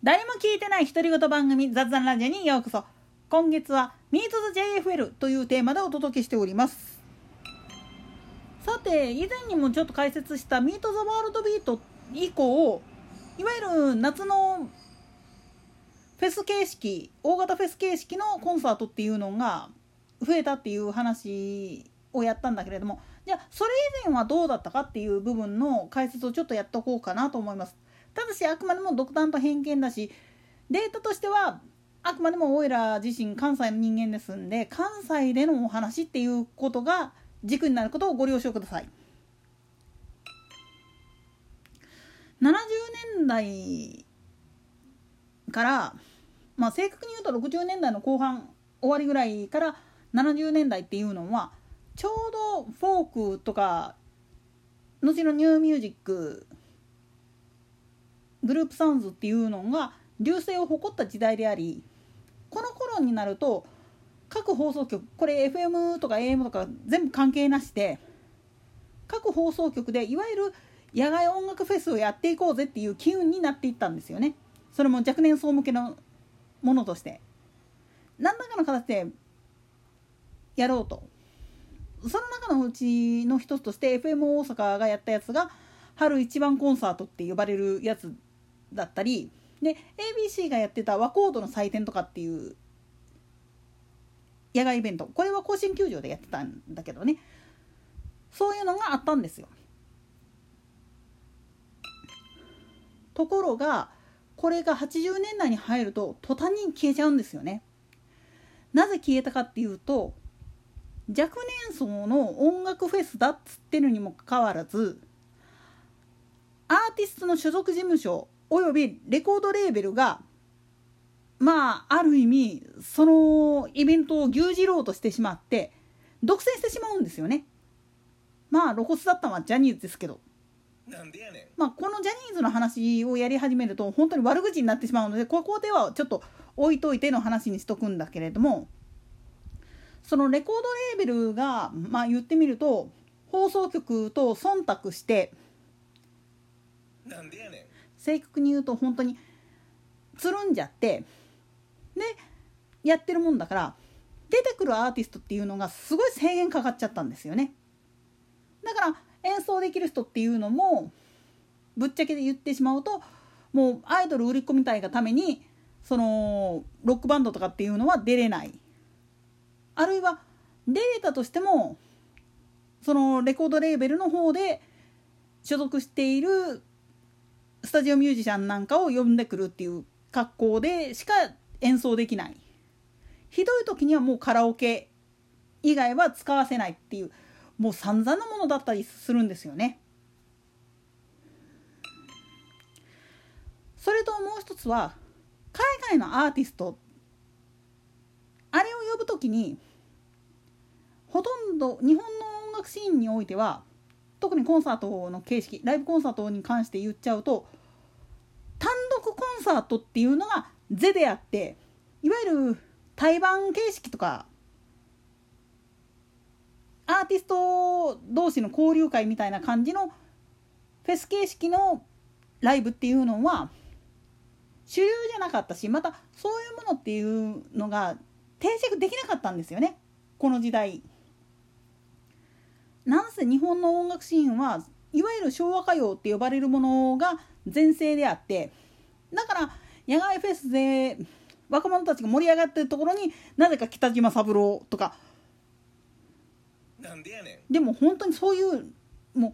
誰も聞いてない独り言番組雑談ラジオにようこそ。今月は「Meet the JFL」というテーマでお届けしております。さて以前にもちょっと解説した「Meet the World Beat」以降いわゆる夏のフェス形式大型フェス形式のコンサートっていうのが増えたっていう話をやったんだけれども。じゃあそれ以前はどうだったかっていう部分の解説をちょっとやっておこうかなと思います。ただしあくまでも独断と偏見だしデータとしてはあくまでもオイラ自身関西の人間ですんで関西でのお話っていうことが軸になることをご了承ください。70年代から、まあ、正確に言うと60年代の後半終わりぐらいから70年代っていうのはちょうどフォークとか後のニューミュージックグループサウンズっていうのが隆盛を誇った時代でありこの頃になると各放送局これ FM とか AM とか全部関係なしで各放送局でいわゆる野外音楽フェスをやっていこうぜっていう機運になっていったんですよね。それも若年層向けのものとして。何らかの形でやろうと。その中のうちの一つとして FM 大阪がやったやつが春一番コンサートって呼ばれるやつだったりで ABC がやってた和コードの祭典とかっていう野外イベントこれは甲子園球場でやってたんだけどねそういうのがあったんですよ。ところがこれが80年代に入ると途端に消えちゃうんですよね。なぜ消えたかっていうと若年層の音楽フェスだっつってるにもかかわらずアーティストの所属事務所およびレコードレーベルがまあある意味そのイベントを牛耳ろうとしてしまって独占してしまうんですよね。まあ露骨だったのはジャニーズですけど。なんでやねんまあ、このジャニーズの話をやり始めると本当に悪口になってしまうのでここではちょっと置いといての話にしとくんだけれどもそのレコードレーベルが、まあ、言ってみると放送局と忖度してなんでやねん正確に言うと本当につるんじゃってでやってるもんだから出てくるアーティストっていうのがすごい制限かかっちゃったんですよね。だから演奏できる人っていうのもぶっちゃけで言ってしまうともうアイドル売り込みたいがためにそのロックバンドとかっていうのは出れないあるいは出れたとしてもそのレコードレーベルの方で所属しているスタジオミュージシャンなんかを呼んでくるっていう格好でしか演奏できないひどい時にはもうカラオケ以外は使わせないっていうもう散々なものだったりするんですよね。それともう一つは海外のアーティストあれを呼ぶ時にほとんど日本の音楽シーンにおいては特にコンサートの形式ライブコンサートに関して言っちゃうと単独コンサートっていうのが是であっていわゆる対バン形式とかアーティスト同士の交流会みたいな感じのフェス形式のライブっていうのは主流じゃなかったしまたそういうものっていうのが定着できなかったんですよねこの時代。なんせ日本の音楽シーンはいわゆる昭和歌謡って呼ばれるものが全盛であってだから野外フェスで若者たちが盛り上がってるところになぜか北島三郎とか。なんでやねでも本当にそういうもう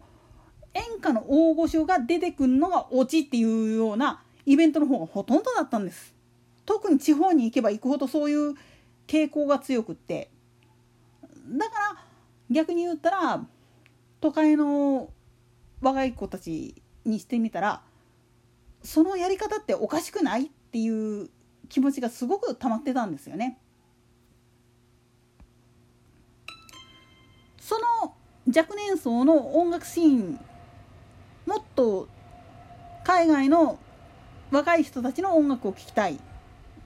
演歌の大御所が出てくるのがオチっていうようなイベントの方がほとんどだったんです。特に地方に行けば行くほどそういう傾向が強くって。だから逆に言ったら都会の若い子たちにしてみたらそのやり方っておかしくないっていう気持ちがすごく溜まってたんですよね。その若年層の音楽シーンもっと海外の若い人たちの音楽を聴きたい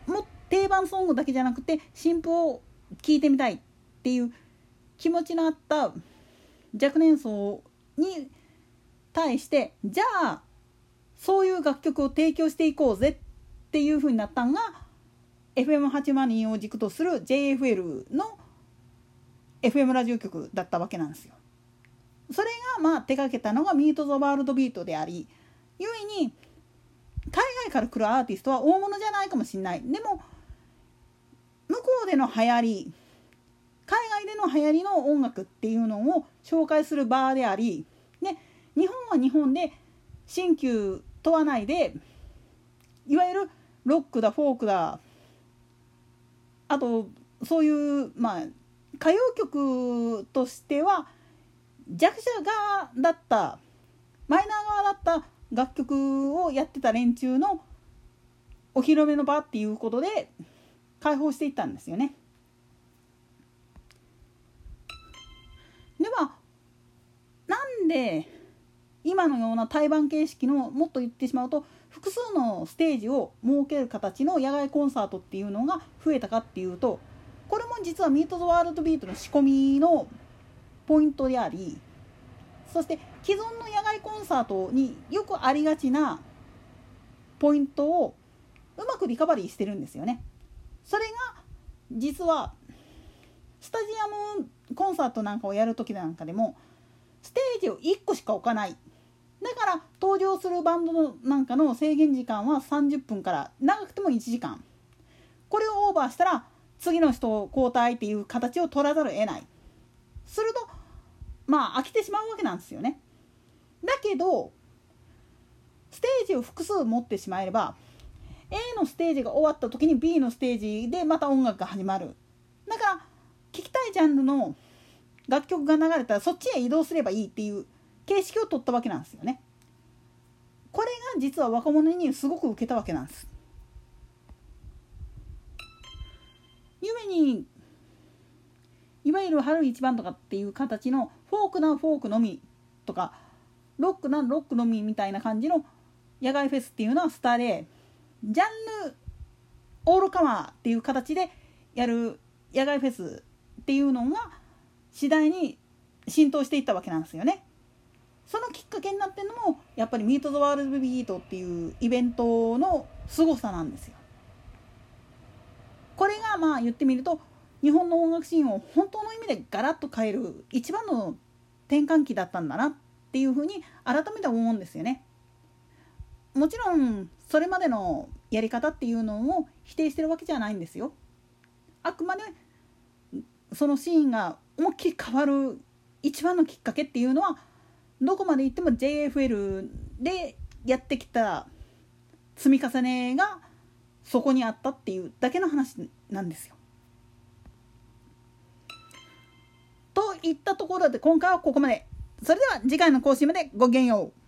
も定番ソングだけじゃなくて新譜を聴いてみたいっていう気持ちのあった若年層に対してじゃあそういう楽曲を提供していこうぜっていう風になったんが FM802 を軸とする JFL の FM ラジオ局だったわけなんですよ。それがまあ手掛けたのがミート・ザ・ワールド・ビートであり故に海外から来るアーティストは大物じゃないかもしれないでも向こうでの流行り海外での流行りの音楽っていうのを紹介する場でありで日本は日本で新旧問わないでいわゆるロックだフォークだあとそういうまあ歌謡曲としては弱者側だったマイナー側だった楽曲をやってた連中のお披露目の場っていうことで解放していったんですよね。で今のような対バン形式のもっと言ってしまうと複数のステージを設ける形の野外コンサートっていうのが増えたかっていうとこれも実はミート・ザ・ワールド・ビートの仕込みのポイントでありそして既存の野外コンサートによくありがちなポイントをうまくリカバリーしてるんですよね。それが実はスタジアムコンサートなんかをやる時なんかでもステージを1個しか置かない。だから登場するバンドのなんかの制限時間は30分から長くても1時間。これをオーバーしたら次の人を交代っていう形を取らざるを得ない。するとまあ飽きてしまうわけなんですよね。だけどステージを複数持ってしまえれば A のステージが終わった時に B のステージでまた音楽が始まる。だから聴きたいジャンルの楽曲が流れたらそっちへ移動すればいいっていう形式を取ったわけなんですよね。これが実は若者にすごく受けたわけなんです。夢にいわゆる春一番とかっていう形のフォークなフォークのみとかロックなロックのみみたいな感じの野外フェスっていうのはスターでジャンルオールカマーっていう形でやる野外フェスっていうのが次第に浸透していったわけなんですよね。そのきっかけになってるのもやっぱりミート・ザ・ワールド・ビートっていうイベントの凄さなんですよ。これがまあ言ってみると日本の音楽シーンを本当の意味でガラッと変える一番の転換期だったんだなっていうふうに改めて思うんですよね。もちろんそれまでのやり方っていうのを否定してるわけじゃないんですよ。あくまでそのシーンが思いっきり変わる一番のきっかけっていうのはどこまでいっても JFL でやってきた積み重ねがそこにあったっていうだけの話なんですよ。といったところで今回はここまで。それでは次回の更新までごきげんよう。